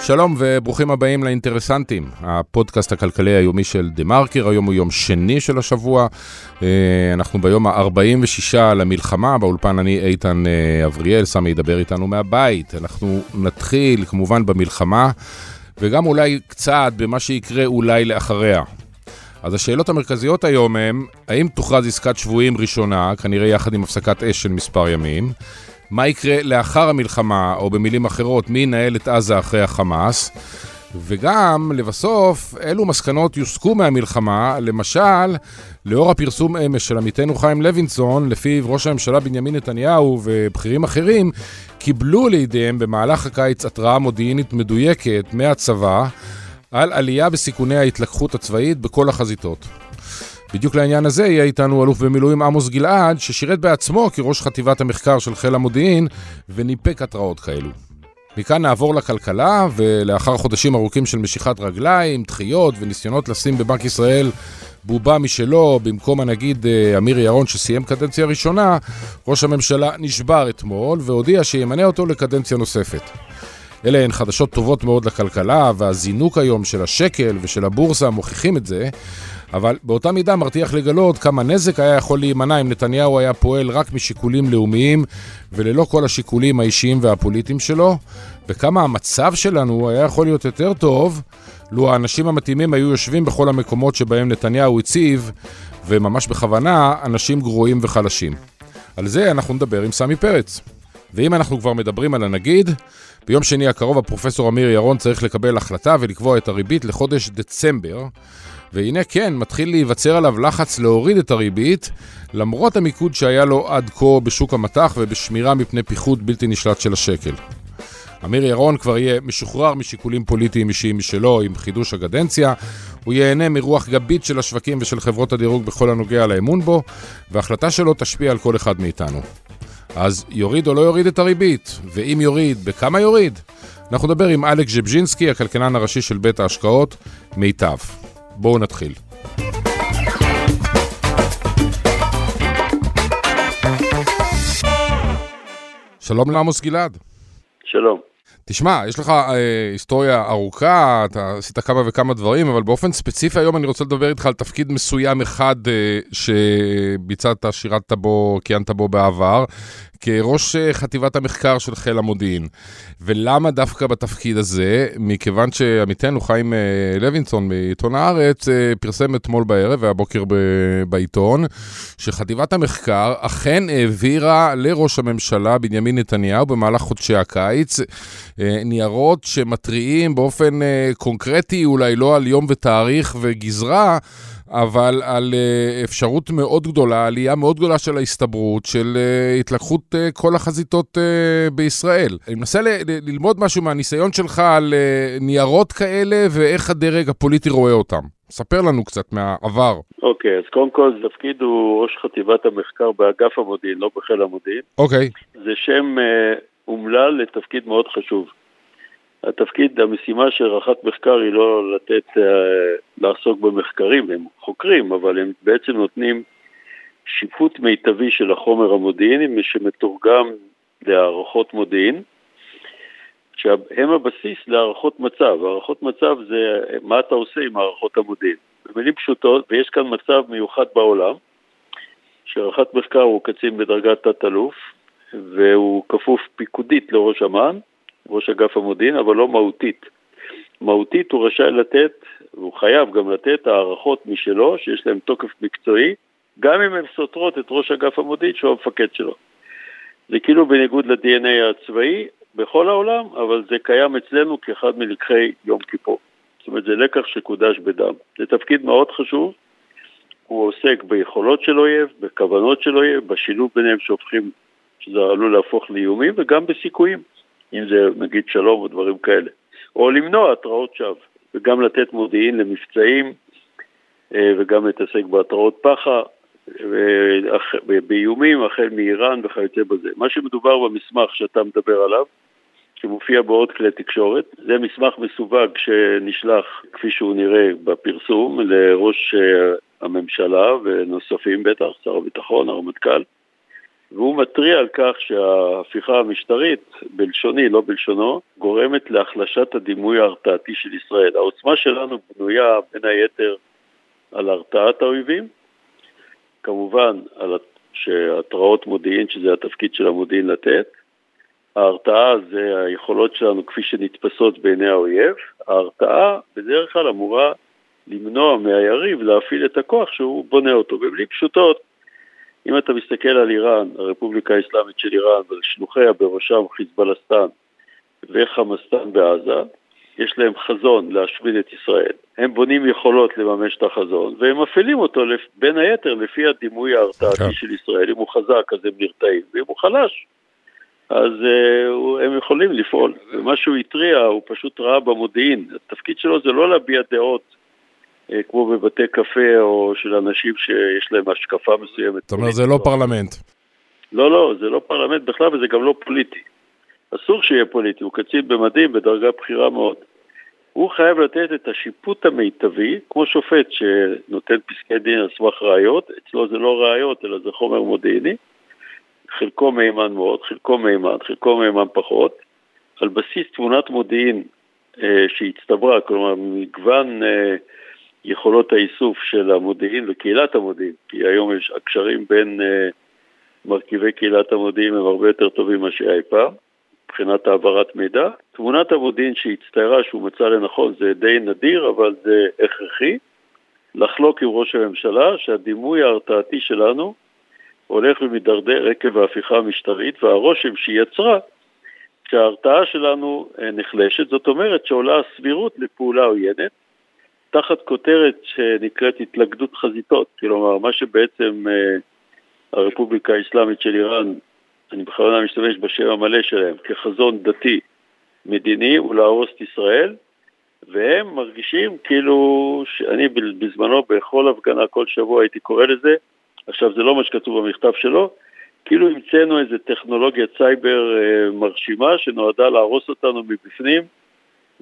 שלום וברוכים הבאים לאינטרסנטים, הפודקאסט הכלכלי היומי של דה מרקר, היום הוא יום שני של השבוע, אה, אנחנו ביום ה-46 למלחמה, באולפן אני איתן אה, אבריאל, סמי ידבר איתנו מהבית, אנחנו נתחיל כמובן במלחמה וגם אולי קצת במה שיקרה אולי לאחריה. אז השאלות המרכזיות היום הן, האם תוכרז עסקת שבויים ראשונה, כנראה יחד עם הפסקת אש של מספר ימים? מה יקרה לאחר המלחמה, או במילים אחרות, מי ינהל את עזה אחרי החמאס? וגם, לבסוף, אילו מסקנות יוסקו מהמלחמה, למשל, לאור הפרסום אמש של עמיתנו חיים לוינסון, לפיו ראש הממשלה בנימין נתניהו ובכירים אחרים קיבלו לידיהם במהלך הקיץ התראה מודיעינית מדויקת מהצבא על עלייה בסיכוני ההתלקחות הצבאית בכל החזיתות. בדיוק לעניין הזה יהיה איתנו אלוף במילואים עמוס גלעד, ששירת בעצמו כראש חטיבת המחקר של חיל המודיעין, וניפק התראות כאלו. מכאן נעבור לכלכלה, ולאחר חודשים ארוכים של משיכת רגליים, דחיות וניסיונות לשים בבנק ישראל בובה משלו, במקום הנגיד אה, אמיר ירון שסיים קדנציה ראשונה, ראש הממשלה נשבר אתמול והודיע שימנה אותו לקדנציה נוספת. אלה הן חדשות טובות מאוד לכלכלה, והזינוק היום של השקל ושל הבורסה מוכיחים את זה, אבל באותה מידה מרתיח לגלות כמה נזק היה יכול להימנע אם נתניהו היה פועל רק משיקולים לאומיים וללא כל השיקולים האישיים והפוליטיים שלו, וכמה המצב שלנו היה יכול להיות יותר טוב לו האנשים המתאימים היו יושבים בכל המקומות שבהם נתניהו הציב, וממש בכוונה, אנשים גרועים וחלשים. על זה אנחנו נדבר עם סמי פרץ. ואם אנחנו כבר מדברים על הנגיד, ביום שני הקרוב הפרופסור אמיר ירון צריך לקבל החלטה ולקבוע את הריבית לחודש דצמבר. והנה כן, מתחיל להיווצר עליו לחץ להוריד את הריבית, למרות המיקוד שהיה לו עד כה בשוק המטח ובשמירה מפני פיחות בלתי נשלט של השקל. אמיר ירון כבר יהיה משוחרר משיקולים פוליטיים אישיים משלו עם חידוש הקדנציה, הוא ייהנה מרוח גבית של השווקים ושל חברות הדירוג בכל הנוגע לאמון בו, וההחלטה שלו תשפיע על כל אחד מאיתנו. אז יוריד או לא יוריד את הריבית? ואם יוריד, בכמה יוריד? אנחנו נדבר עם אלכס ז'בז'ינסקי, הכלכלן הראשי של בית ההשקעות, מיטב. בואו נתחיל. שלום לעמוס גלעד. שלום. תשמע, יש לך אה, היסטוריה ארוכה, אתה עשית כמה וכמה דברים, אבל באופן ספציפי היום אני רוצה לדבר איתך על תפקיד מסוים אחד אה, שביצעת, שירת בו, כיהנת בו בעבר, כראש אה, חטיבת המחקר של חיל המודיעין. ולמה דווקא בתפקיד הזה? מכיוון שעמיתנו חיים אה, לוינסון מעיתון הארץ אה, פרסם אתמול בערב והבוקר בעיתון, שחטיבת המחקר אכן העבירה לראש הממשלה בנימין נתניהו במהלך חודשי הקיץ ניירות שמתריעים באופן קונקרטי, אולי לא על יום ותאריך וגזרה, אבל על אה, אפשרות מאוד גדולה, עלייה מאוד גדולה של ההסתברות של אה, התלקחות אה, כל החזיתות בישראל. אני מנסה ללמוד משהו מהניסיון שלך על ניירות כאלה ואיך הדרג הפוליטי רואה אותם. ספר לנו קצת מהעבר. אוקיי, okay, אז קודם כל התפקיד הוא ראש חטיבת המחקר באגף המודיעין, לא בחיל המודיעין. אוקיי. Okay. זה שם אומלל לתפקיד מאוד חשוב. התפקיד, המשימה של רח"ט מחקר היא לא לתת, uh, לעסוק במחקרים, הם חוקרים, אבל הם בעצם נותנים שיפוט מיטבי של החומר המודיעיני שמתורגם להערכות מודיעין, שהם הבסיס להערכות מצב. הערכות מצב זה מה אתה עושה עם הערכות המודיעין. במילים פשוטות, ויש כאן מצב מיוחד בעולם, שרח"ט מחקר הוא קצין בדרגת תת-אלוף, והוא כפוף פיקודית לראש אמ"ן, ראש אגף המודיעין, אבל לא מהותית. מהותית הוא רשאי לתת, והוא חייב גם לתת הערכות משלו, שיש להן תוקף מקצועי, גם אם הן סותרות את ראש אגף המודיעין שהוא המפקד שלו. זה כאילו בניגוד ל-DNA הצבאי בכל העולם, אבל זה קיים אצלנו כאחד מלקחי יום כיפור. זאת אומרת, זה לקח שקודש בדם. זה תפקיד מאוד חשוב, הוא עוסק ביכולות של אויב, בכוונות של אויב, בשילוב ביניהם שהופכים, שזה עלול להפוך לאיומים, וגם בסיכויים. אם זה נגיד שלום או דברים כאלה, או למנוע התרעות שווא, וגם לתת מודיעין למבצעים אה, וגם להתעסק בהתרעות פח"ע ובאיומים החל מאיראן וכיוצא בזה. מה שמדובר במסמך שאתה מדבר עליו, שמופיע בעוד כלי תקשורת, זה מסמך מסווג שנשלח, כפי שהוא נראה בפרסום, לראש אה, הממשלה ונוספים בטח, שר הביטחון, הרמטכ"ל, והוא מתריע על כך שההפיכה המשטרית, בלשוני, לא בלשונו, גורמת להחלשת הדימוי ההרתעתי של ישראל. העוצמה שלנו בנויה בין היתר על הרתעת האויבים, כמובן על שהתראות מודיעין, שזה התפקיד של המודיעין לתת, ההרתעה זה היכולות שלנו כפי שנתפסות בעיני האויב, ההרתעה בדרך כלל אמורה למנוע מהיריב להפעיל את הכוח שהוא בונה אותו. במילים פשוטות, אם אתה מסתכל על איראן, הרפובליקה האסלאמית של איראן ושלוחיה בראשם חיזבאלסטן וחמאסטן בעזה, יש להם חזון להשמיד את ישראל. הם בונים יכולות לממש את החזון, והם מפעילים אותו בין היתר לפי הדימוי ההרתעתי כן. של ישראל. אם הוא חזק אז הם נרתעים, ואם הוא חלש אז uh, הם יכולים לפעול. ומה שהוא התריע, הוא פשוט ראה במודיעין. התפקיד שלו זה לא להביע דעות כמו בבתי קפה או של אנשים שיש להם השקפה מסוימת. זאת אומרת, זה לא פרלמנט. לא, לא, זה לא פרלמנט בכלל וזה גם לא פוליטי. אסור שיהיה פוליטי, הוא קצין במדים בדרגה בכירה מאוד. הוא חייב לתת את השיפוט המיטבי, כמו שופט שנותן פסקי דין על סמך ראיות, אצלו זה לא ראיות אלא זה חומר מודיעיני, חלקו מהימן מאוד, חלקו מהימן, חלקו מהימן פחות, על בסיס תמונת מודיעין אה, שהצטברה, כלומר מגוון אה, יכולות האיסוף של המודיעין וקהילת המודיעין, כי היום יש הקשרים בין אה, מרכיבי קהילת המודיעין הם הרבה יותר טובים מאשר אי פעם, מבחינת העברת מידע. תמונת המודיעין שהצטיירה, שהוא מצא לנכון, זה די נדיר, אבל זה הכרחי, לחלוק עם ראש הממשלה שהדימוי ההרתעתי שלנו הולך ומידרדר עקב ההפיכה המשטרית והרושם שהיא יצרה שההרתעה שלנו אה, נחלשת, זאת אומרת שעולה הסבירות לפעולה עוינת תחת כותרת שנקראת התלכדות חזיתות, כלומר מה שבעצם אה, הרפובליקה האסלאמית של איראן, אני בכוונה משתמש בשם המלא שלהם, כחזון דתי מדיני הוא להרוס את ישראל והם מרגישים כאילו, שאני בזמנו בכל הפגנה כל שבוע הייתי קורא לזה עכשיו, זה לא מה שכתוב במכתב שלו, כאילו המצאנו איזה טכנולוגיית סייבר אה, מרשימה שנועדה להרוס אותנו מבפנים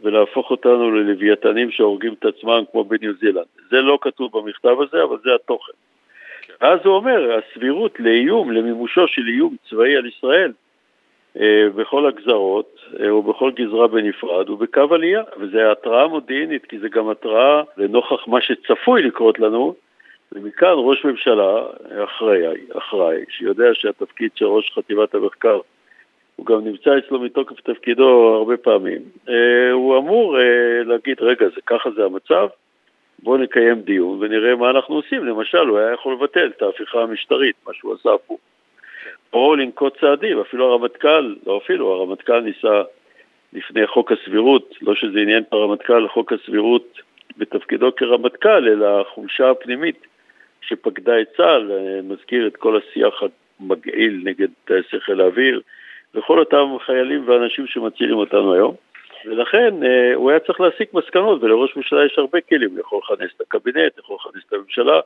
ולהפוך אותנו ללוויתנים שהורגים את עצמם כמו בניו זילנד. זה לא כתוב במכתב הזה, אבל זה התוכן. כן. אז הוא אומר, הסבירות לאיום, למימושו של איום צבאי על ישראל, אה, בכל הגזרות אה, ובכל גזרה בנפרד הוא בקו עלייה, וזו התראה מודיעינית, כי זה גם התראה לנוכח מה שצפוי לקרות לנו, ומכאן ראש ממשלה אחראי, אחראי, שיודע שהתפקיד של ראש חטיבת המחקר הוא גם נמצא אצלו מתוקף תפקידו הרבה פעמים, אה, הוא אמור אה, להגיד, רגע, זה, ככה זה המצב, בואו נקיים דיון ונראה מה אנחנו עושים. למשל, הוא היה יכול לבטל את ההפיכה המשטרית, מה שהוא עשה פה. או לנקוט צעדים, אפילו הרמטכ"ל, לא אפילו, הרמטכ"ל ניסה לפני חוק הסבירות, לא שזה עניין את הרמטכ"ל, חוק הסבירות בתפקידו כרמטכ"ל, אלא החולשה הפנימית שפקדה את צה"ל, אה, מזכיר את כל השיח המגעיל נגד טייסי חיל האוויר וכל אותם חיילים ואנשים שמצילים אותנו היום. ולכן אה, הוא היה צריך להסיק מסקנות, ולראש ממשלה יש הרבה כלים, הוא יכול לכנס את הקבינט, יכול לכנס את הממשלה,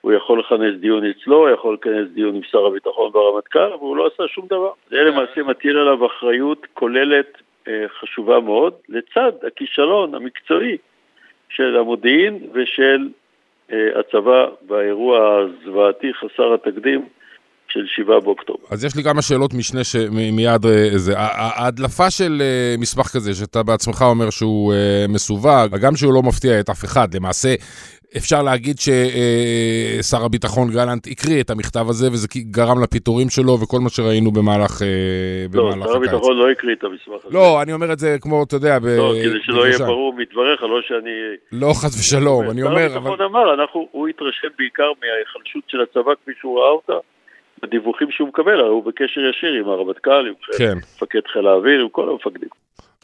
הוא יכול לכנס דיון אצלו, הוא יכול לכנס דיון עם שר הביטחון והרמטכ"ל, והוא לא עשה שום דבר. זה למעשה מטיל עליו אחריות כוללת אה, חשובה מאוד, לצד הכישלון המקצועי של המודיעין ושל אה, הצבא באירוע הזוועתי חסר התקדים של 7 באוקטובר. אז יש לי כמה שאלות משנה שמיד זה. אה, ההדלפה של אה, מסמך כזה, שאתה בעצמך אומר שהוא מסווג, גם שהוא לא מפתיע את אף אחד, למעשה אפשר להגיד ששר הביטחון גלנט הקריא את המכתב הזה, וזה גרם לפיטורים שלו וכל מה שראינו במהלך. לא, שר הביטחון לא הקריא את המסמך הזה. לא, אני אומר את זה כמו, אתה יודע, לא, כדי שלא יהיה ברור מדבריך, לא שאני... לא, חס ושלום, אני אומר... שר הביטחון אמר, הוא התרשם בעיקר מההיחלשות של הצבא כפי שהוא ראה אותה. בדיווחים שהוא מקבל, הוא בקשר ישיר עם הרמטכ"ל, עם כן. מפקד חיל האוויר, עם כל המפקדים.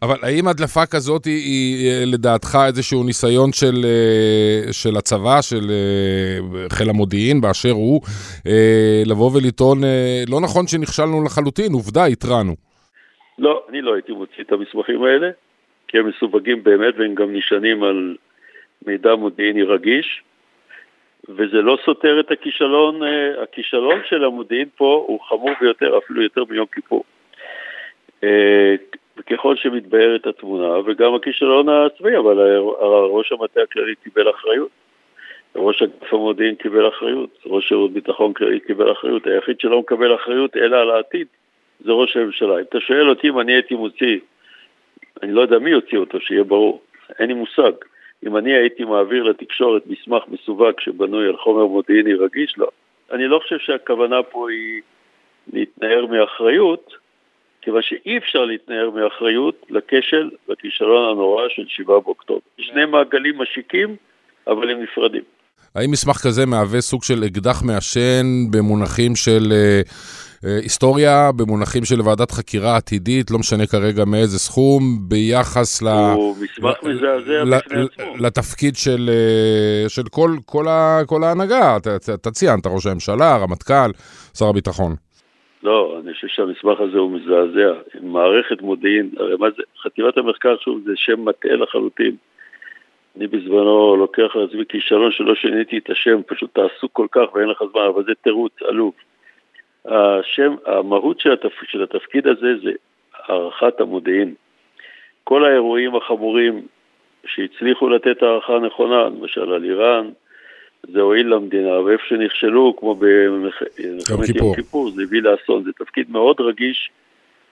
אבל האם הדלפה כזאת היא, היא אה, לדעתך איזשהו ניסיון של, אה, של הצבא, של אה, חיל המודיעין באשר הוא, לבוא ולטעון, לא נכון שנכשלנו לחלוטין, עובדה, התרענו. לא, אני לא הייתי מוציא את המסמכים האלה, כי הם מסווגים באמת והם גם נשענים על מידע מודיעיני רגיש, וזה לא סותר את הכישלון, הכישלון של המודיעין פה הוא חמור ביותר, אפילו יותר מיום כיפור. וככל שמתבהרת התמונה, וגם הכישלון הצבאי, אבל ראש המטה הכללי קיבל אחריות. ראש אגף המודיעין קיבל אחריות, ראש שירות ביטחון כללי קיבל אחריות, היחיד שלא מקבל אחריות אלא על העתיד זה ראש הממשלה. אם אתה שואל אותי אם אני הייתי מוציא, אני לא יודע מי יוציא אותו, שיהיה ברור, אין לי מושג. אם אני הייתי מעביר לתקשורת מסמך מסווג שבנוי על חומר מודיעיני רגיש, לא. אני לא חושב שהכוונה פה היא להתנער מאחריות, כיוון שאי אפשר להתנער מאחריות לכשל והכישלון הנורא של 7 באוקטובר. שני מעגלים משיקים, אבל הם נפרדים. האם מסמך כזה מהווה סוג של אקדח מעשן במונחים של אה, אה, היסטוריה, במונחים של ועדת חקירה עתידית, לא משנה כרגע מאיזה סכום, ביחס ל... הוא מסמך מזעזע בפני עצמו. לתפקיד של, אה, של כל, כל, ה, כל ההנהגה, אתה, אתה ציינת, ראש הממשלה, הרמטכ"ל, שר הביטחון. לא, אני חושב שהמסמך הזה הוא מזעזע. מערכת מודיעין, הרי מה זה, חטיבת המחקר, שוב, זה שם מטעה לחלוטין. אני בזמנו לוקח על עצמי כישלון שלא שיניתי את השם, פשוט אתה עסוק כל כך ואין לך זמן, אבל זה תירוץ עלוב. השם, המהות של, התפ... של התפקיד הזה זה הערכת המודיעין. כל האירועים החמורים שהצליחו לתת הערכה נכונה, למשל על איראן, זה הועיל למדינה, ואיפה שנכשלו, כמו במלחמת יום כיפור, זה הביא לאסון. זה תפקיד מאוד רגיש,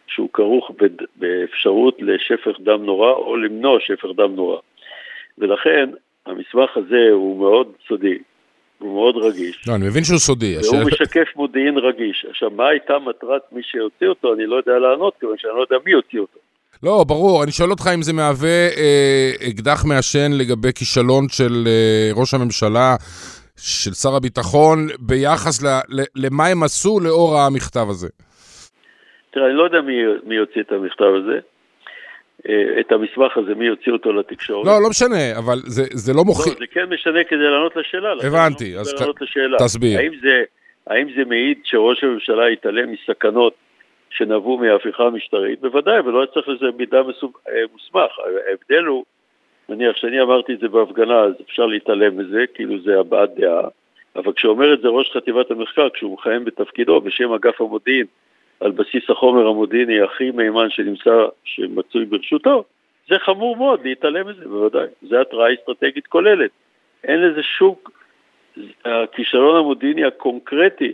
שהוא כרוך באפשרות לשפך דם נורא, או למנוע שפך דם נורא. ולכן, המסמך הזה הוא מאוד סודי, הוא מאוד רגיש. לא, אני מבין שהוא סודי. והוא השאל... משקף מודיעין רגיש. עכשיו, מה הייתה מטרת מי שהוציא אותו? אני לא יודע לענות, כיוון שאני לא יודע מי הוציא אותו. לא, ברור. אני שואל אותך אם זה מהווה אה, אקדח מעשן לגבי כישלון של אה, ראש הממשלה, של שר הביטחון, ביחס ל, ל, למה הם עשו לאור המכתב הזה. תראה, אני לא יודע מי, מי יוציא את המכתב הזה. אה, את המסמך הזה, מי יוציא אותו לתקשורת. לא, לא משנה, אבל זה, זה לא מוכיח... לא, זה כן משנה כדי לענות לשאלה. הבנתי, אז ת... לשאלה. תסביר. האם זה, האם זה מעיד שראש הממשלה התעלם מסכנות שנבעו מההפיכה המשטרית? בוודאי, ולא צריך לזה מידע אה, מוסמך. ההבדל הוא, נניח שאני אמרתי את זה בהפגנה, אז אפשר להתעלם מזה, כאילו זה הבעת דעה, אבל כשאומר את זה ראש חטיבת המחקר, כשהוא מכהן בתפקידו בשם אגף המודיעין, על בסיס החומר המודיעיני הכי מהימן שנמצא, שמצוי ברשותו, זה חמור מאוד להתעלם מזה, בוודאי. זו התראה אסטרטגית כוללת. אין לזה שום... הכישלון המודיעיני הקונקרטי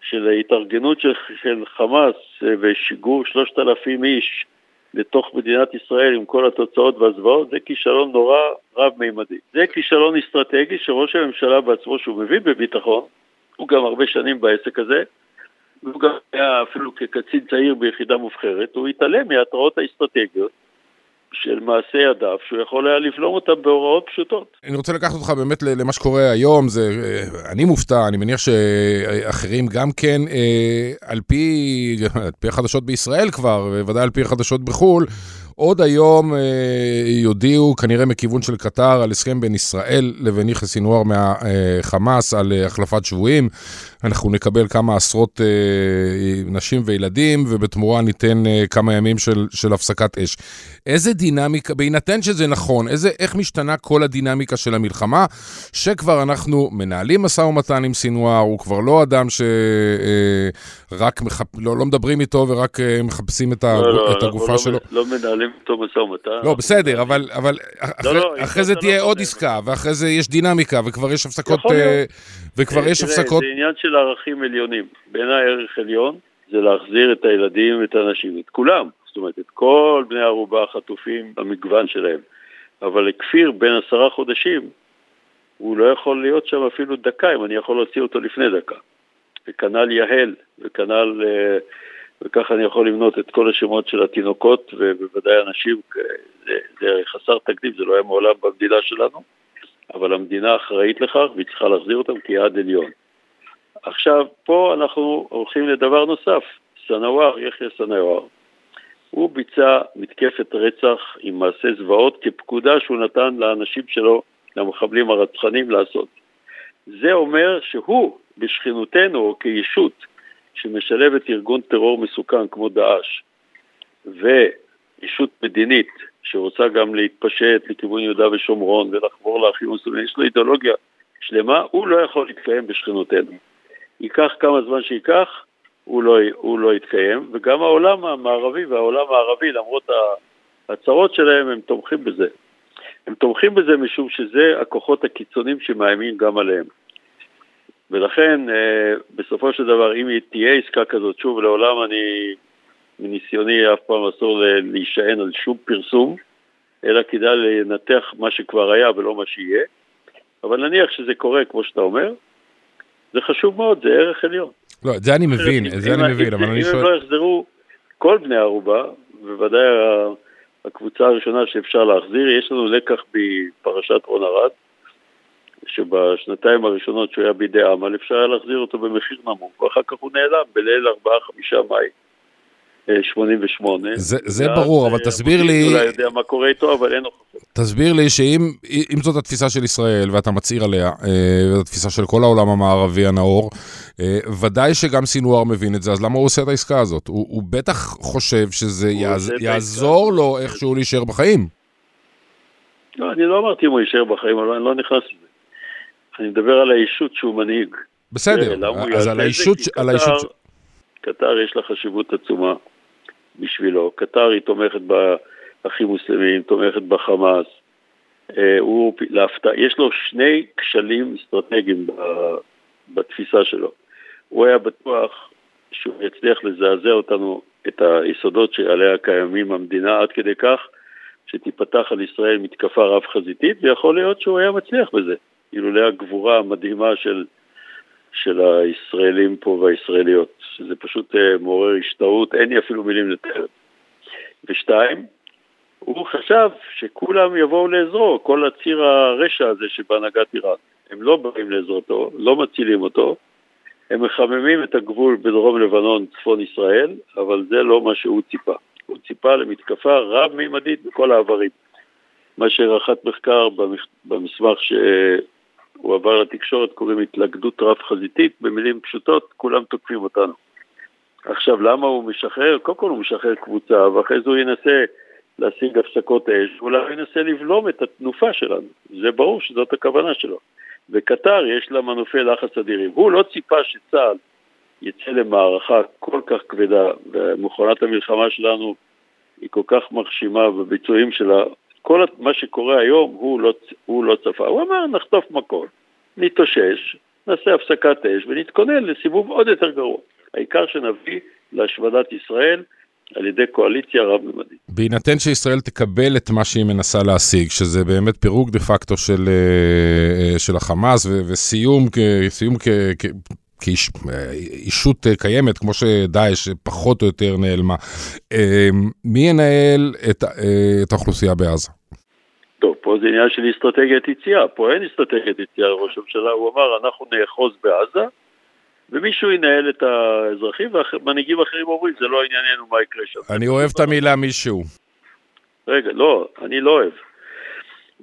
של ההתארגנות של, של חמאס ושיגור שלושת אלפים איש לתוך מדינת ישראל עם כל התוצאות והזוועות, זה כישלון נורא רב-מימדי. זה כישלון אסטרטגי שראש הממשלה בעצמו, שהוא מבין בביטחון, הוא גם הרבה שנים בעסק הזה, והוא גם היה אפילו כקצין צעיר ביחידה מובחרת, הוא התעלם מההתראות האסטרטגיות של מעשי ידיו, שהוא יכול היה לבלום אותם בהוראות פשוטות. אני רוצה לקחת אותך באמת למה שקורה היום, זה, אה, אני מופתע, אני מניח שאחרים גם כן, אה, על פי, על פי החדשות בישראל כבר, ודאי על פי החדשות בחו"ל, עוד היום אה, יודיעו, כנראה מכיוון של קטר, על הסכם בין ישראל לבין יחיא סינואר מהחמאס על אה, החלפת שבויים. אנחנו נקבל כמה עשרות אה, נשים וילדים, ובתמורה ניתן אה, כמה ימים של, של הפסקת אש. איזה דינמיקה, בהינתן שזה נכון, איזה, איך משתנה כל הדינמיקה של המלחמה, שכבר אנחנו מנהלים משא ומתן עם סינואר, הוא כבר לא אדם שרק, אה, מחפ... לא, לא מדברים איתו ורק אה, מחפשים את, ה... לא, לא, את הגופה לא, שלו. לא מנהלים איתו משא ומתן. לא, בסדר, אבל, אבל לא, אחרי, לא, אחרי זה תהיה לא עוד עסקה, ואחרי זה יש דינמיקה, וכבר יש הפסקות... להיות. וכבר יש הפסקות... זה עניין של ערכים עליונים. בעיניי ערך עליון זה להחזיר את הילדים ואת האנשים, את כולם. זאת אומרת, את כל בני הערובה החטופים במגוון שלהם. אבל לכפיר בין עשרה חודשים, הוא לא יכול להיות שם אפילו דקה, אם אני יכול להוציא אותו לפני דקה. וכנ"ל יהל, וכנ"ל, אה, וככה אני יכול למנות את כל השמות של התינוקות, ובוודאי אנשים, זה, זה חסר תקדים, זה לא היה מעולם במדינה שלנו. אבל המדינה אחראית לכך והיא צריכה להחזיר אותם כיעד עליון. עכשיו, פה אנחנו הולכים לדבר נוסף, סנוואר, יחיא סנוואר. הוא ביצע מתקפת רצח עם מעשה זוועות כפקודה שהוא נתן לאנשים שלו, למחבלים הרצחנים לעשות. זה אומר שהוא, בשכנותנו, כישות, שמשלבת ארגון טרור מסוכן כמו דאעש, וישות מדינית שרוצה גם להתפשט לכיוון יהודה ושומרון ולחבור לאחים המוסלמים, יש לו אידיאולוגיה שלמה, הוא לא יכול להתקיים בשכנותנו. ייקח כמה זמן שייקח, הוא לא, הוא לא יתקיים, וגם העולם המערבי והעולם הערבי, למרות ההצהרות שלהם, הם תומכים בזה. הם תומכים בזה משום שזה הכוחות הקיצוניים שמאיימים גם עליהם. ולכן, אה, בסופו של דבר, אם תהיה עסקה כזאת, שוב, לעולם אני, מניסיוני, אף פעם אסור להישען על שום פרסום, אלא כדאי לנתח מה שכבר היה ולא מה שיהיה. אבל נניח שזה קורה, כמו שאתה אומר, זה חשוב מאוד, זה ערך עליון. לא, את זה אני מבין, את זה אני מבין, אבל אני שואל... אם הם לא יחזרו, כל בני ערובה, בוודאי הקבוצה הראשונה שאפשר להחזיר, יש לנו לקח בפרשת רון ארד, שבשנתיים הראשונות שהוא היה בידי עמל אפשר היה להחזיר אותו במחיר נמוך, ואחר כך הוא נעלם בליל 4-5 מאי. 88. זה, זה ברור, אבל תסביר לי... אולי יודע מה קורה איתו, אבל אין הוכחות. תסביר לי שאם זאת התפיסה של ישראל, ואתה מצהיר עליה, אה, וזו התפיסה של כל העולם המערבי הנאור, אה, ודאי שגם סינואר מבין את זה, אז למה הוא עושה את העסקה הזאת? הוא, הוא בטח חושב שזה יעז, יעזור לו איכשהו להישאר בחיים. לא, אני לא אמרתי אם הוא יישאר בחיים, אבל אני לא נכנס לזה. אני מדבר על האישות שהוא מנהיג. בסדר, אז על האישות... קטר יש לה חשיבות עצומה. בשבילו. קטר היא תומכת באחים מוסלמים, תומכת בחמאס. אה, הוא, להפתע, יש לו שני כשלים אסטרטגיים בתפיסה שלו. הוא היה בטוח שהוא יצליח לזעזע אותנו, את היסודות שעליה קיימים המדינה, עד כדי כך שתיפתח על ישראל מתקפה רב-חזיתית, ויכול להיות שהוא היה מצליח בזה, אילולא הגבורה המדהימה של של הישראלים פה והישראליות, שזה פשוט אה, מעורר השתאות, אין לי אפילו מילים לתאר. ושתיים, הוא חשב שכולם יבואו לעזרו, כל הציר הרשע הזה שבהנהגת איראן. הם לא באים לעזרתו, לא מצילים אותו, הם מחממים את הגבול בדרום לבנון, צפון ישראל, אבל זה לא מה שהוא ציפה. הוא ציפה למתקפה רב-מימדית בכל העברים. מה שרח"ט מחקר במסמך. הוא עבר לתקשורת, קוראים התלכדות רב-חזיתית, במילים פשוטות, כולם תוקפים אותנו. עכשיו, למה הוא משחרר? קודם כל הוא משחרר קבוצה, ואחרי זה הוא ינסה להשיג הפסקות אש, ואולי הוא ינסה לבלום את התנופה שלנו. זה ברור שזאת הכוונה שלו. וקטר יש לה מנופי לחץ אדירים. הוא לא ציפה שצה"ל יצא למערכה כל כך כבדה, ומכונת המלחמה שלנו היא כל כך מרשימה בביצועים שלה, כל מה שקורה היום הוא לא, הוא לא צפה. הוא אמר, נחטוף מכות, נתאושש, נעשה הפסקת אש ונתכונן לסיבוב עוד יותר גרוע. העיקר שנביא להשמדת ישראל על ידי קואליציה רב-ממדית. בהינתן שישראל תקבל את מה שהיא מנסה להשיג, שזה באמת פירוק דה פקטו של, אה, של החמאס וסיום, סיום כאישות אה, קיימת, כמו שדאעש פחות או יותר נעלמה, אה, מי ינהל את, אה, את האוכלוסייה בעזה? טוב, פה זה עניין של אסטרטגיית יציאה, פה אין אסטרטגיית יציאה לראש הממשלה, הוא אמר אנחנו נאחוז בעזה ומישהו ינהל את האזרחים ומנהיגים אחרים אומרים זה לא ענייננו מה יקרה שם. אני אוהב את המילה מישהו. רגע, לא, אני לא אוהב.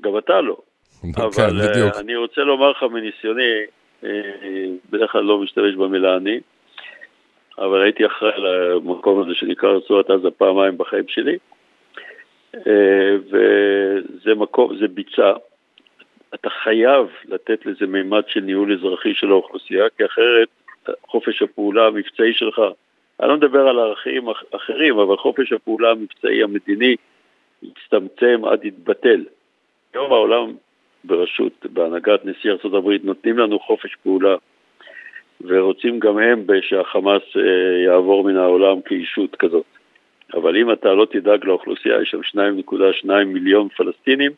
גם אתה לא. כן, אבל. אני רוצה לומר לך מניסיוני, אה, בדרך כלל לא משתמש במילה אני, אבל הייתי אחראי למקום הזה שנקרא רצועת עזה פעמיים בחיים שלי, אה, וזה מקום, זה ביצה. אתה חייב לתת לזה מימד של ניהול אזרחי של האוכלוסייה, כי אחרת חופש הפעולה המבצעי שלך, אני לא מדבר על ערכים אחרים, אבל חופש הפעולה המבצעי המדיני יצטמצם עד יתבטל. היום העולם בראשות, בהנהגת נשיא ארה"ב, נותנים לנו חופש פעולה ורוצים גם הם שהחמאס אה, יעבור מן העולם כאישות כזאת. אבל אם אתה לא תדאג לאוכלוסייה, יש שם 2.2 מיליון פלסטינים,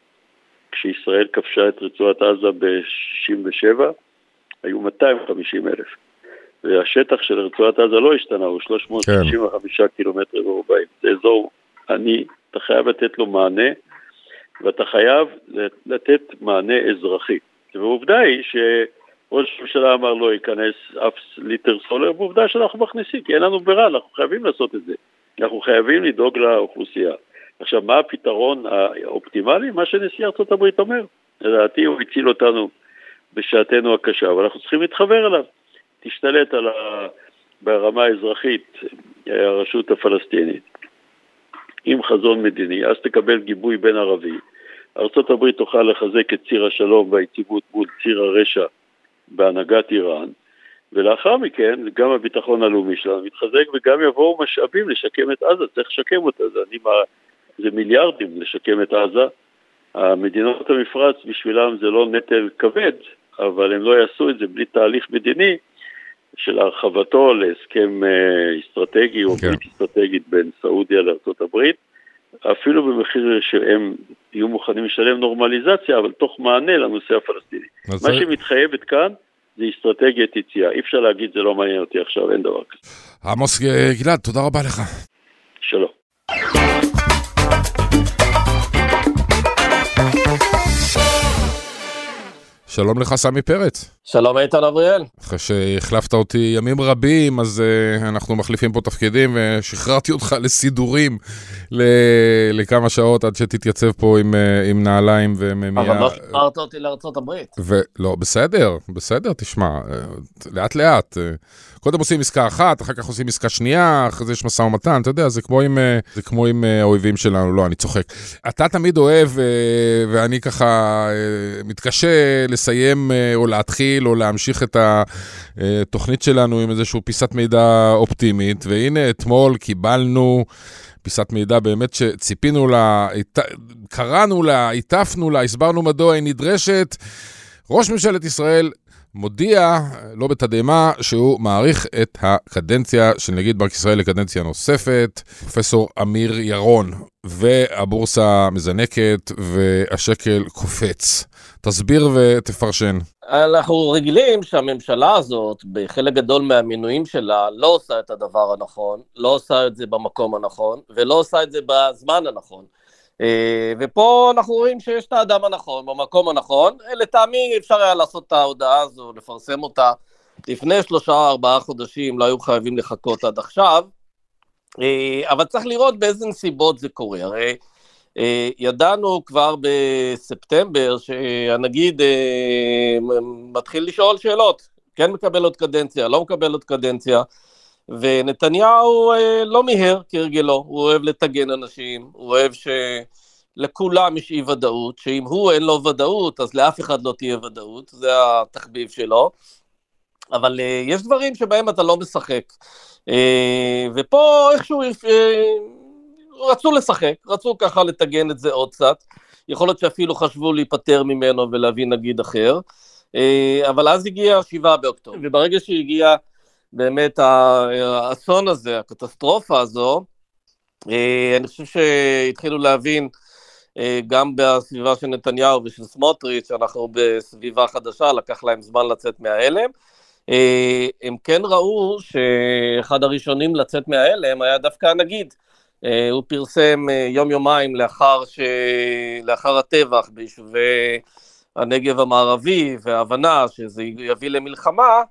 כשישראל כבשה את רצועת עזה ב-67, היו 250 אלף. והשטח של רצועת עזה לא השתנה, הוא 365 כן. קילומטר מרובעים. זה אזור עני, אתה חייב לתת לו מענה ואתה חייב לתת מענה אזרחי. ועובדה היא שראש הממשלה אמר לא ייכנס אף ליטר סולר, ועובדה שאנחנו מכניסים, כי אין לנו ברירה, אנחנו חייבים לעשות את זה. אנחנו חייבים לדאוג לאוכלוסייה. עכשיו, מה הפתרון האופטימלי? מה שנשיא ארצות הברית אומר. לדעתי הוא הציל אותנו בשעתנו הקשה, אבל אנחנו צריכים להתחבר אליו. תשתלט על ה... ברמה האזרחית הרשות הפלסטינית. עם חזון מדיני, אז תקבל גיבוי בין ערבי. ארה"ב תוכל לחזק את ציר השלום והיציבות מול ציר הרשע בהנהגת איראן, ולאחר מכן גם הביטחון הלאומי שלנו מתחזק וגם יבואו משאבים לשקם את עזה, צריך לשקם אותה, זה, אני, זה מיליארדים לשקם את עזה, המדינות המפרץ בשבילם זה לא נטל כבד, אבל הם לא יעשו את זה בלי תהליך מדיני של הרחבתו להסכם אה, אסטרטגי או כן. ברית אסטרטגית בין סעודיה לארה"ב, אפילו במחיר שהם יהיו מוכנים לשלם נורמליזציה, אבל תוך מענה לנושא הפלסטיני. מה זה... שמתחייבת כאן זה אסטרטגיית יציאה. אי אפשר להגיד זה לא מעניין אותי עכשיו, אין דבר כזה. עמוס אה, גלעד, תודה רבה לך. שלום. שלום לך, סמי פרץ. שלום איתן אבריאל. אחרי שהחלפת אותי ימים רבים, אז uh, אנחנו מחליפים פה תפקידים, ושחררתי אותך לסידורים ל- לכמה שעות עד שתתייצב פה עם, uh, עם נעליים וממייה. אבל לא שחררת אותי לארצות הברית. ולא, בסדר, בסדר, תשמע, לאט לאט. קודם עושים עסקה אחת, אחר כך עושים עסקה שנייה, אחרי זה יש משא ומתן, אתה יודע, זה כמו עם, אה, זה כמו עם אה, האויבים שלנו, לא, אני צוחק. אתה תמיד אוהב, אה, ואני ככה מתקשה לסיים או להתחיל או להמשיך את התוכנית שלנו עם איזושהי פיסת מידע אופטימית, והנה אתמול קיבלנו... פיסת מידע באמת שציפינו לה, קראנו לה, הטפנו לה, הסברנו מדוע היא נדרשת. ראש ממשלת ישראל מודיע, לא בתדהמה, שהוא מעריך את הקדנציה של נגיד בנק ישראל לקדנציה נוספת. פרופסור אמיר ירון, והבורסה מזנקת והשקל קופץ. תסביר ותפרשן. אנחנו רגילים שהממשלה הזאת, בחלק גדול מהמינויים שלה, לא עושה את הדבר הנכון, לא עושה את זה במקום הנכון, ולא עושה את זה בזמן הנכון. אה, ופה אנחנו רואים שיש את האדם הנכון, במקום הנכון. לטעמי אפשר היה לעשות את ההודעה הזו, לפרסם אותה לפני שלושה ארבעה חודשים, לא היו חייבים לחכות עד עכשיו. אה, אבל צריך לראות באיזה נסיבות זה קורה. הרי אה, ידענו כבר בספטמבר שהנגיד מתחיל לשאול שאלות, כן מקבל עוד קדנציה, לא מקבל עוד קדנציה. ונתניהו אה, לא מיהר כהרגלו, הוא אוהב לטגן אנשים, הוא אוהב שלכולם יש אי ודאות, שאם הוא אין לו ודאות, אז לאף אחד לא תהיה ודאות, זה התחביב שלו. אבל אה, יש דברים שבהם אתה לא משחק. אה, ופה איכשהו אה, רצו לשחק, רצו ככה לטגן את זה עוד קצת. יכול להיות שאפילו חשבו להיפטר ממנו ולהביא נגיד אחר. אה, אבל אז הגיע 7 באוקטובר, וברגע שהגיע באמת האסון הזה, הקטסטרופה הזו, אה, אני חושב שהתחילו להבין אה, גם בסביבה של נתניהו ושל סמוטריץ', שאנחנו בסביבה חדשה, לקח להם זמן לצאת מההלם. הם כן ראו שאחד הראשונים לצאת מההלם היה דווקא הנגיד. הוא פרסם יום-יומיים לאחר, ש... לאחר הטבח ביישובי הנגב המערבי וההבנה שזה יביא למלחמה,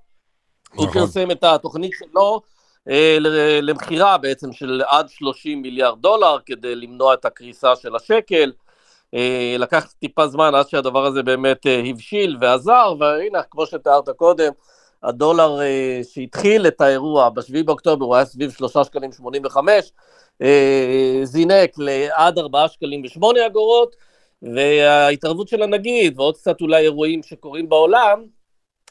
הוא נכון. פרסם את התוכנית שלו אה, למכירה בעצם של עד 30 מיליארד דולר כדי למנוע את הקריסה של השקל. אה, לקח טיפה זמן עד שהדבר הזה באמת אה, הבשיל ועזר, והנה, כמו שתיארת קודם, הדולר אה, שהתחיל את האירוע ב-7 באוקטובר, הוא היה סביב 3 שקלים 85, אה, זינק לעד 4 שקלים ו-8 אגורות, וההתערבות של הנגיד, ועוד קצת אולי אירועים שקורים בעולם,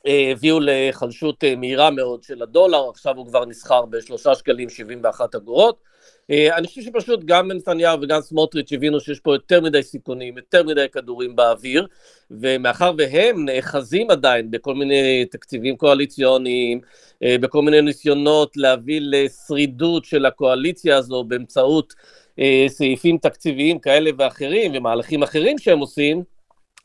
אה, הביאו לחלשות אה, מהירה מאוד של הדולר, עכשיו הוא כבר נסחר בשלושה שקלים 71 אגורות. אה, אני חושב שפשוט גם נתניהו וגם סמוטריץ' הבינו שיש פה יותר מדי סיכונים, יותר מדי כדורים באוויר, ומאחר והם נאחזים עדיין בכל מיני תקציבים קואליציוניים, בכל מיני ניסיונות להביא לשרידות של הקואליציה הזו באמצעות סעיפים תקציביים כאלה ואחרים ומהלכים אחרים שהם עושים,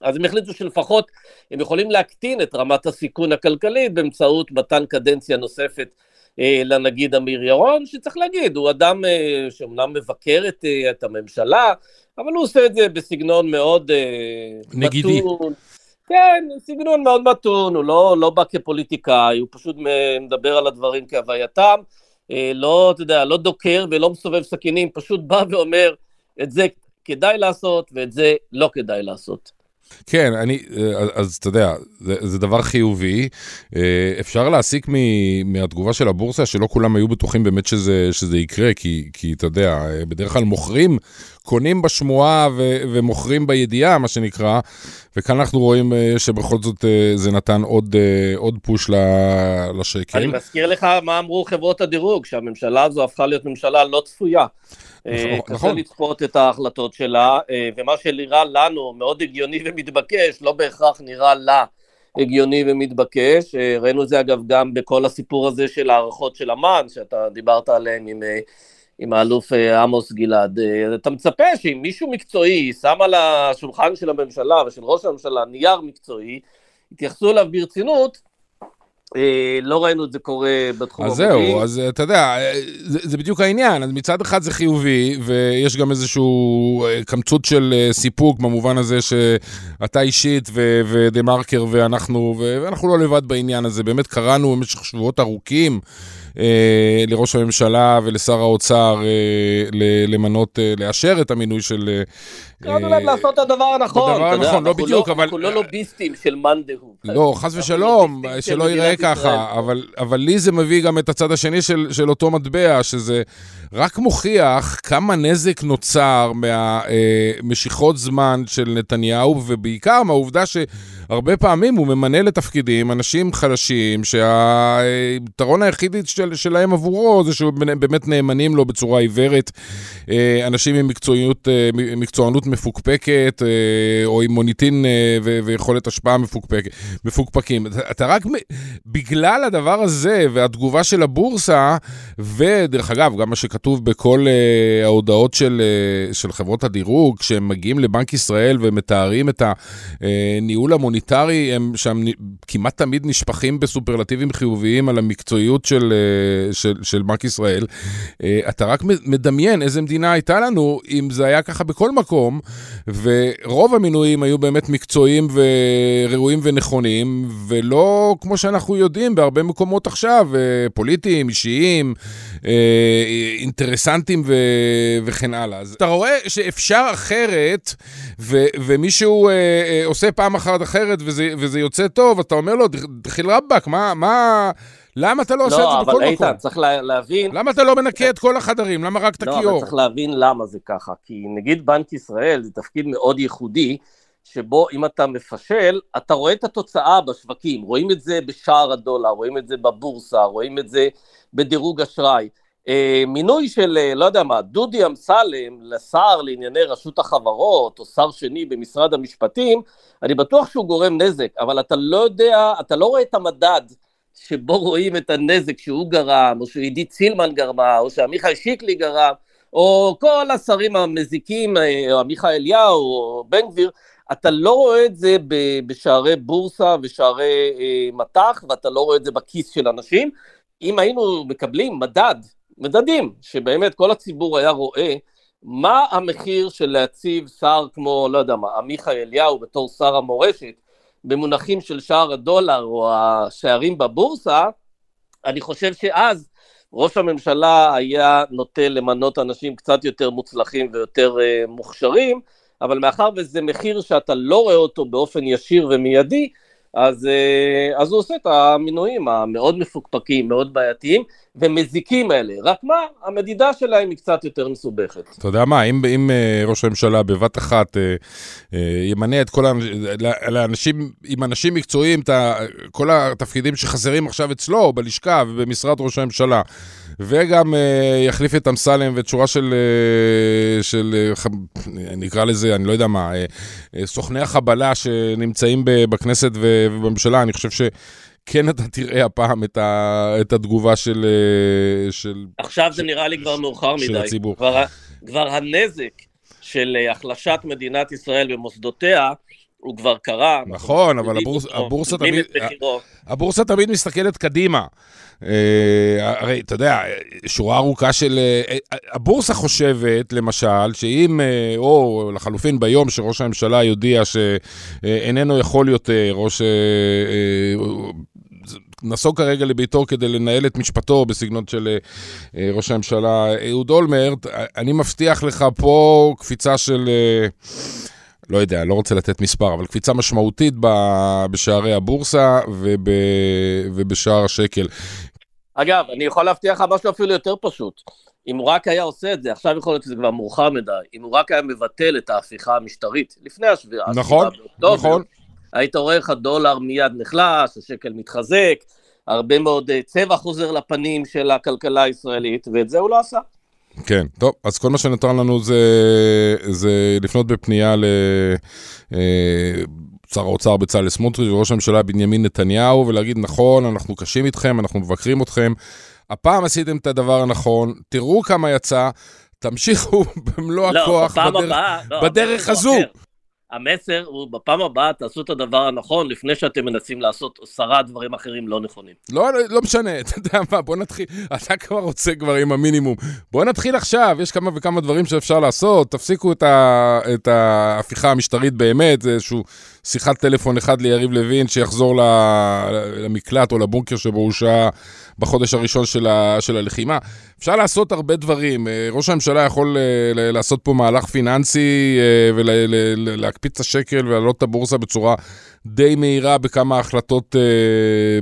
אז הם החליטו שלפחות הם יכולים להקטין את רמת הסיכון הכלכלית באמצעות מתן קדנציה נוספת אה, לנגיד אמיר ירון, שצריך להגיד, הוא אדם אה, שאומנם מבקר את, אה, את הממשלה, אבל הוא עושה את זה בסגנון מאוד אה, נגידי. מתון. כן, סגנון מאוד מתון, הוא לא, לא בא כפוליטיקאי, הוא פשוט מדבר על הדברים כהווייתם, אה, לא, אתה יודע, לא דוקר ולא מסובב סכינים, פשוט בא ואומר, את זה כדאי לעשות ואת זה לא כדאי לעשות. כן, אני, אז אתה יודע, זה, זה דבר חיובי. אפשר להסיק מהתגובה של הבורסה שלא כולם היו בטוחים באמת שזה, שזה יקרה, כי, כי אתה יודע, בדרך כלל מוכרים, קונים בשמועה ו, ומוכרים בידיעה, מה שנקרא, וכאן אנחנו רואים שבכל זאת זה נתן עוד, עוד פוש לשקל. אני מזכיר לך מה אמרו חברות הדירוג, שהממשלה הזו הפכה להיות ממשלה לא צפויה. נכון. קשה נכון. לצפות את ההחלטות שלה, אה, ומה שנראה לנו מאוד הגיוני ומתבקש, לא בהכרח נראה לה הגיוני ומתבקש. אה, ראינו את זה אגב גם בכל הסיפור הזה של הערכות של אמ"ן, שאתה דיברת עליהן עם, אה, עם האלוף עמוס גלעד. אתה מצפה שאם מישהו מקצועי שם על השולחן של הממשלה ושל ראש הממשלה נייר מקצועי, יתייחסו אליו ברצינות, אה, לא ראינו את זה קורה בתחום המודיעין. אז זהו, אז אתה יודע, אה, זה, זה בדיוק העניין. אז מצד אחד זה חיובי, ויש גם איזשהו אה, קמצות של סיפוק במובן הזה שאתה אישית ודה מרקר ואנחנו, ואנחנו לא לבד בעניין הזה. באמת קראנו במשך שבועות ארוכים. אה, לראש הממשלה ולשר האוצר אה, למנות, אה, לאשר את המינוי של... קראנו להם לעשות את הדבר הנכון. הדבר הנכון, לא בדיוק, לא- אבל... אנחנו לא לוביסטים של מאן דהוא. לא, חס ושלום, שלא ייראה ככה, אבל לי זה מביא גם את הצד השני של אותו מטבע, שזה רק מוכיח כמה נזק נוצר מהמשיכות זמן של נתניהו, ובעיקר מהעובדה ש... הרבה פעמים הוא ממנה לתפקידים אנשים חלשים, שהיתרון היחיד של, שלהם עבורו זה שהם באמת נאמנים לו בצורה עיוורת. אה, אנשים עם מקצועיות, אה, מקצוענות מפוקפקת, אה, או עם מוניטין ויכולת השפעה מפוקפק, מפוקפקים. אתה רק, בגלל הדבר הזה והתגובה של הבורסה, ודרך אגב, גם מה שכתוב בכל ההודעות של, של חברות הדירוג, כשהם מגיעים לבנק ישראל ומתארים את הניהול המוניטין, המוניטרי, הם שם כמעט תמיד נשפכים בסופרלטיבים חיוביים על המקצועיות של, אה, של, של בנק ישראל. אה, אתה רק מדמיין איזה מדינה הייתה לנו אם זה היה ככה בכל מקום, ורוב המינויים היו באמת מקצועיים וראויים ונכונים, ולא כמו שאנחנו יודעים בהרבה מקומות עכשיו, אה, פוליטיים, אישיים, אינטרסנטים ו, וכן הלאה. אז אתה רואה שאפשר אחרת, ו, ומישהו עושה פעם אחת אחרת, אחרת וזה, וזה יוצא טוב, אתה אומר לו, דחיל רבאק, מה, מה, למה אתה לא, לא עושה את זה בכל מקום? לא, אבל איתן, צריך לה, להבין... למה אתה לא מנקה את כל החדרים? למה רק את הכיור? לא, אבל צריך להבין למה זה ככה. כי נגיד בנק ישראל זה תפקיד מאוד ייחודי, שבו אם אתה מפשל, אתה רואה את התוצאה בשווקים. רואים את זה בשער הדולר, רואים את זה בבורסה, רואים את זה בדירוג אשראי. אה, מינוי של, אה, לא יודע מה, דודי אמסלם לשר לענייני רשות החברות, או שר שני במשרד המשפטים, אני בטוח שהוא גורם נזק, אבל אתה לא יודע, אתה לא רואה את המדד שבו רואים את הנזק שהוא גרם, או שעידית סילמן גרמה, או שעמיחי שיקלי גרם, או כל השרים המזיקים, אה, או עמיחי אליהו, או בן גביר, אתה לא רואה את זה בשערי בורסה ושערי מטח, ואתה לא רואה את זה בכיס של אנשים. אם היינו מקבלים מדד מדדים, שבאמת כל הציבור היה רואה מה המחיר של להציב שר כמו, לא יודע מה, עמיחי אליהו בתור שר המורשת, במונחים של שער הדולר או השערים בבורסה, אני חושב שאז ראש הממשלה היה נוטה למנות אנשים קצת יותר מוצלחים ויותר uh, מוכשרים, אבל מאחר וזה מחיר שאתה לא רואה אותו באופן ישיר ומיידי, אז, אה, אז הוא עושה את המינויים המאוד מפוקפקים, מאוד בעייתיים, ומזיקים האלה. רק מה, המדידה שלהם היא קצת יותר מסובכת. אתה יודע מה, אם, אם אה, ראש הממשלה בבת אחת אה, ימנה את כל האנשים, עם אנשים מקצועיים, את כל התפקידים שחסרים עכשיו אצלו, בלשכה ובמשרד ראש הממשלה, וגם יחליף את אמסלם ואת שורה של, של, נקרא לזה, אני לא יודע מה, סוכני החבלה שנמצאים בכנסת ו... ובממשלה, אני חושב שכן אתה תראה הפעם את, ה, את התגובה של, של... עכשיו זה נראה לי כבר מאוחר מדי. של הציבור. כבר, כבר הנזק של החלשת מדינת ישראל במוסדותיה, הוא כבר קרה. נכון, אבל הבורס, הבורסה, תמיד, הבורסה תמיד מסתכלת קדימה. אה, הרי, אתה יודע, שורה ארוכה של... אה, הבורסה חושבת, למשל, שאם, אה, או לחלופין ביום שראש הממשלה יודיע שאיננו יכול יותר, או ש... נסוג כרגע לביתו כדי לנהל את משפטו בסגנון של ראש הממשלה אהוד אולמרט, אני מבטיח לך פה קפיצה של... לא יודע, לא רוצה לתת מספר, אבל קפיצה משמעותית בשערי הבורסה וב, ובשער השקל. אגב, אני יכול להבטיח לך משהו אפילו יותר פשוט. אם הוא רק היה עושה את זה, עכשיו יכול להיות שזה כבר מאוחר מדי, אם הוא רק היה מבטל את ההפיכה המשטרית, לפני השביעה, נכון, נכון. היית רואה איך הדולר מיד נחלש, השקל מתחזק, הרבה מאוד אה, צבע חוזר לפנים של הכלכלה הישראלית, ואת זה הוא לא עשה. כן, טוב, אז כל מה שנותר לנו זה, זה לפנות בפנייה לשר אה, האוצר בצלאל סמוטריץ' וראש הממשלה בנימין נתניהו, ולהגיד, נכון, אנחנו קשים איתכם, אנחנו מבקרים אתכם, הפעם עשיתם את הדבר הנכון, תראו כמה יצא, תמשיכו במלוא לא, הכוח בדרך, הבאה, לא, בדרך הזו. אחר. המסר הוא בפעם הבאה תעשו את הדבר הנכון לפני שאתם מנסים לעשות עשרה דברים אחרים לא נכונים. לא, לא, לא משנה, אתה יודע מה, בוא נתחיל, אתה כבר רוצה כבר עם המינימום. בוא נתחיל עכשיו, יש כמה וכמה דברים שאפשר לעשות, תפסיקו את, ה, את ההפיכה המשטרית באמת, זה איזשהו שיחת טלפון אחד ליריב לוין שיחזור למקלט או לבונקר שבו הוא שהה בחודש הראשון של, ה, של הלחימה. אפשר לעשות הרבה דברים. אה, ראש הממשלה יכול אה, לעשות פה מהלך פיננסי אה, ולהקפיץ את השקל ולהעלות את הבורסה בצורה די מהירה בכמה החלטות,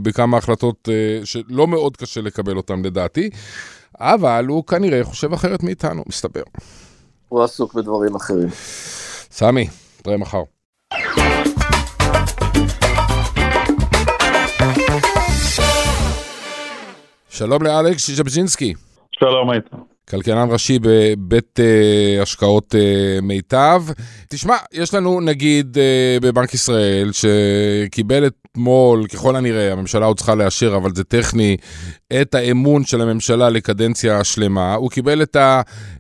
בכמה החלטות שלא מאוד קשה לקבל אותן לדעתי, אבל הוא כנראה חושב אחרת מאיתנו, מסתבר. הוא עסוק בדברים אחרים. סמי, נתראה מחר. שלום לאלכס ז'בז'ינסקי. שלום איתן. כלכלן ראשי בבית uh, השקעות uh, מיטב. תשמע, יש לנו נגיד uh, בבנק ישראל, שקיבל אתמול, ככל הנראה, הממשלה עוד צריכה לאשר, אבל זה טכני, את האמון של הממשלה לקדנציה שלמה. הוא קיבל את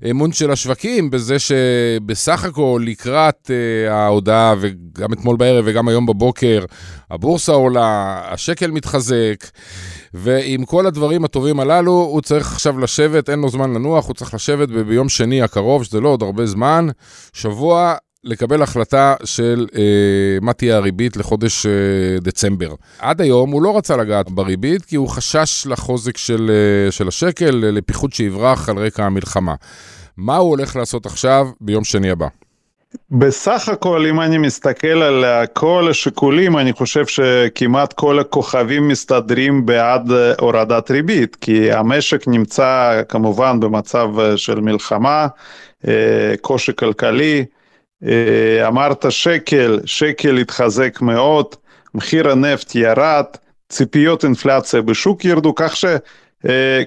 האמון של השווקים בזה שבסך הכל לקראת uh, ההודעה, וגם אתמול בערב וגם היום בבוקר, הבורסה עולה, השקל מתחזק. ועם כל הדברים הטובים הללו, הוא צריך עכשיו לשבת, אין לו זמן לנוח, הוא צריך לשבת ביום שני הקרוב, שזה לא עוד הרבה זמן, שבוע, לקבל החלטה של אה, מה תהיה הריבית לחודש אה, דצמבר. עד היום הוא לא רצה לגעת בריבית, כי הוא חשש לחוזק של, אה, של השקל, לפיחות שיברח על רקע המלחמה. מה הוא הולך לעשות עכשיו ביום שני הבא? בסך הכל אם אני מסתכל על כל השיקולים אני חושב שכמעט כל הכוכבים מסתדרים בעד הורדת ריבית כי המשק נמצא כמובן במצב של מלחמה, אה, קושי כלכלי, אה, אמרת שקל, שקל התחזק מאוד, מחיר הנפט ירד, ציפיות אינפלציה בשוק ירדו כך ש... אה,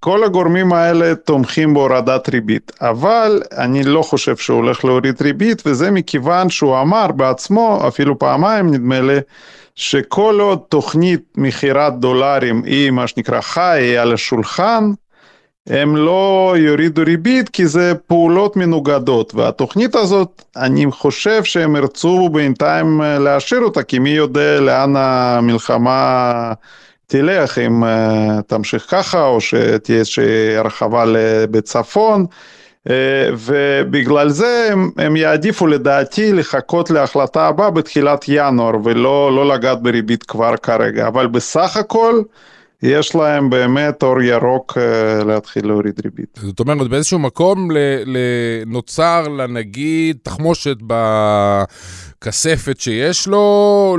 כל הגורמים האלה תומכים בהורדת ריבית, אבל אני לא חושב שהוא הולך להוריד ריבית, וזה מכיוון שהוא אמר בעצמו, אפילו פעמיים נדמה לי, שכל עוד תוכנית מכירת דולרים היא מה שנקרא חי, היא על השולחן, הם לא יורידו ריבית כי זה פעולות מנוגדות. והתוכנית הזאת אני חושב שהם ירצו בינתיים אה, להשאיר אותה כי מי יודע לאן המלחמה תלך אם uh, תמשיך ככה או שתהיה איזושהי הרחבה בצפון uh, ובגלל זה הם, הם יעדיפו לדעתי לחכות להחלטה הבאה בתחילת ינואר ולא לא לגעת בריבית כבר כרגע. אבל בסך הכל יש להם באמת אור ירוק uh, להתחיל להוריד ריבית. זאת אומרת באיזשהו מקום נוצר לנגיד תחמושת בכספת שיש לו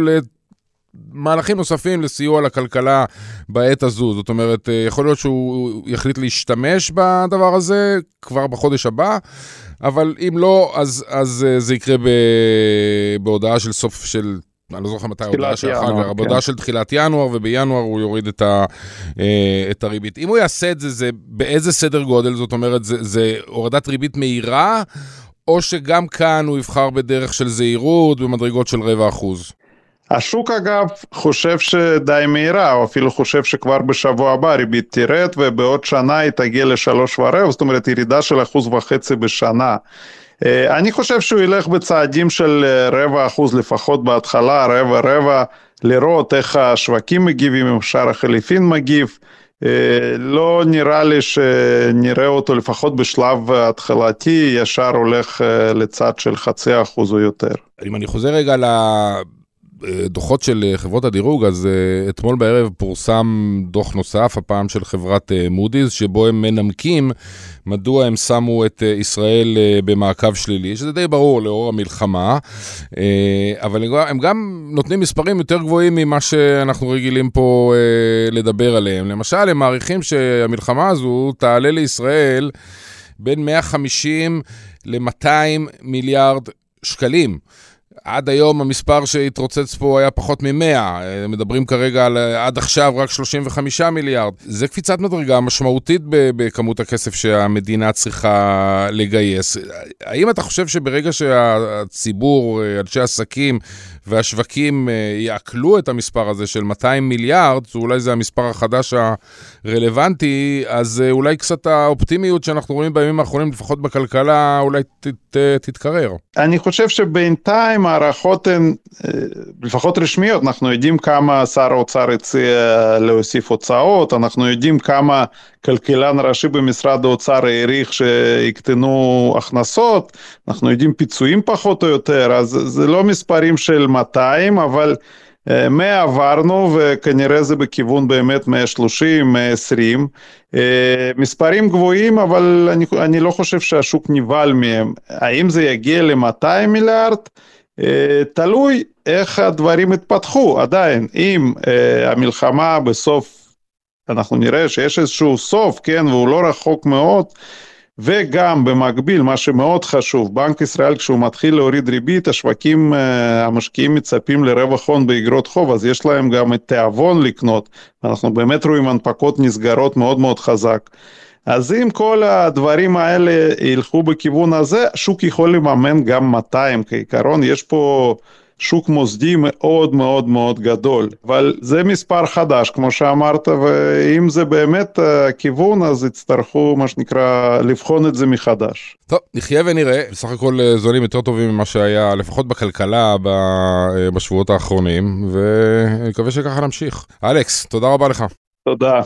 מהלכים נוספים לסיוע לכלכלה בעת הזו. זאת אומרת, אה, יכול להיות שהוא יחליט להשתמש בדבר הזה כבר בחודש הבא, אבל אם לא, אז, אז אה, זה יקרה ב, בהודעה של סוף של... אני לא זוכר מתי ההודעה של החג, כן. בהודעה של תחילת ינואר, ובינואר הוא יוריד את, ה, אה, את הריבית. אם הוא יעשה את זה, זה באיזה סדר גודל? זאת אומרת, זה, זה הורדת ריבית מהירה, או שגם כאן הוא יבחר בדרך של זהירות במדרגות של רבע אחוז? השוק אגב חושב שדי מהירה, או אפילו חושב שכבר בשבוע הבא ריבית תרד ובעוד שנה היא תגיע לשלוש ורבע, זאת אומרת ירידה של אחוז וחצי בשנה. אה, אני חושב שהוא ילך בצעדים של אה, רבע אחוז לפחות בהתחלה, רבע רבע, לראות איך השווקים מגיבים, אם שער החליפין מגיב. אה, לא נראה לי שנראה אותו לפחות בשלב התחלתי, ישר הולך לצד של חצי אחוז או יותר. אם אני חוזר רגע דוחות של חברות הדירוג, אז אתמול בערב פורסם דוח נוסף, הפעם של חברת מודי'ס, שבו הם מנמקים מדוע הם שמו את ישראל במעקב שלילי, שזה די ברור לאור המלחמה, אבל הם גם נותנים מספרים יותר גבוהים ממה שאנחנו רגילים פה לדבר עליהם. למשל, הם מעריכים שהמלחמה הזו תעלה לישראל בין 150 ל-200 מיליארד שקלים. עד היום המספר שהתרוצץ פה היה פחות מ-100, מדברים כרגע על עד עכשיו רק 35 מיליארד. זה קפיצת מדרגה משמעותית בכמות הכסף שהמדינה צריכה לגייס. האם אתה חושב שברגע שהציבור, אנשי עסקים והשווקים יעכלו את המספר הזה של 200 מיליארד, אולי זה המספר החדש הרלוונטי, אז אולי קצת האופטימיות שאנחנו רואים בימים האחרונים, לפחות בכלכלה, אולי ת, תתקרר. אני חושב שבינתיים ההערכות הן לפחות רשמיות, אנחנו יודעים כמה שר האוצר הציע להוסיף הוצאות, אנחנו יודעים כמה כלכלן ראשי במשרד האוצר העריך שיקטנו הכנסות, אנחנו יודעים פיצויים פחות או יותר, אז זה לא מספרים של 200, אבל 100 עברנו וכנראה זה בכיוון באמת 130, 120. מספרים גבוהים, אבל אני, אני לא חושב שהשוק נבהל מהם. האם זה יגיע ל-200 מיליארד? תלוי איך הדברים יתפתחו עדיין. אם המלחמה בסוף, אנחנו נראה שיש איזשהו סוף, כן, והוא לא רחוק מאוד, וגם במקביל, מה שמאוד חשוב, בנק ישראל כשהוא מתחיל להוריד ריבית, השווקים, המשקיעים מצפים לרווח הון באגרות חוב, אז יש להם גם את תיאבון לקנות, אנחנו באמת רואים הנפקות נסגרות מאוד מאוד חזק. אז אם כל הדברים האלה ילכו בכיוון הזה, השוק יכול לממן גם 200 כעיקרון, יש פה שוק מוסדי מאוד מאוד מאוד גדול, אבל זה מספר חדש כמו שאמרת, ואם זה באמת הכיוון אז יצטרכו מה שנקרא לבחון את זה מחדש. טוב, נחיה ונראה, בסך הכל זולים יותר טובים ממה שהיה לפחות בכלכלה בשבועות האחרונים, ונקווה שככה נמשיך. אלכס, תודה רבה לך. תודה.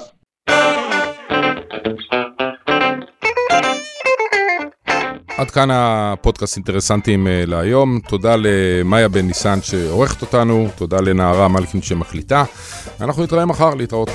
עד כאן הפודקאסט אינטרסנטים להיום. תודה למאיה בן ניסן שעורכת אותנו, תודה לנערה מלכין שמקליטה. אנחנו נתראה מחר, להתראות.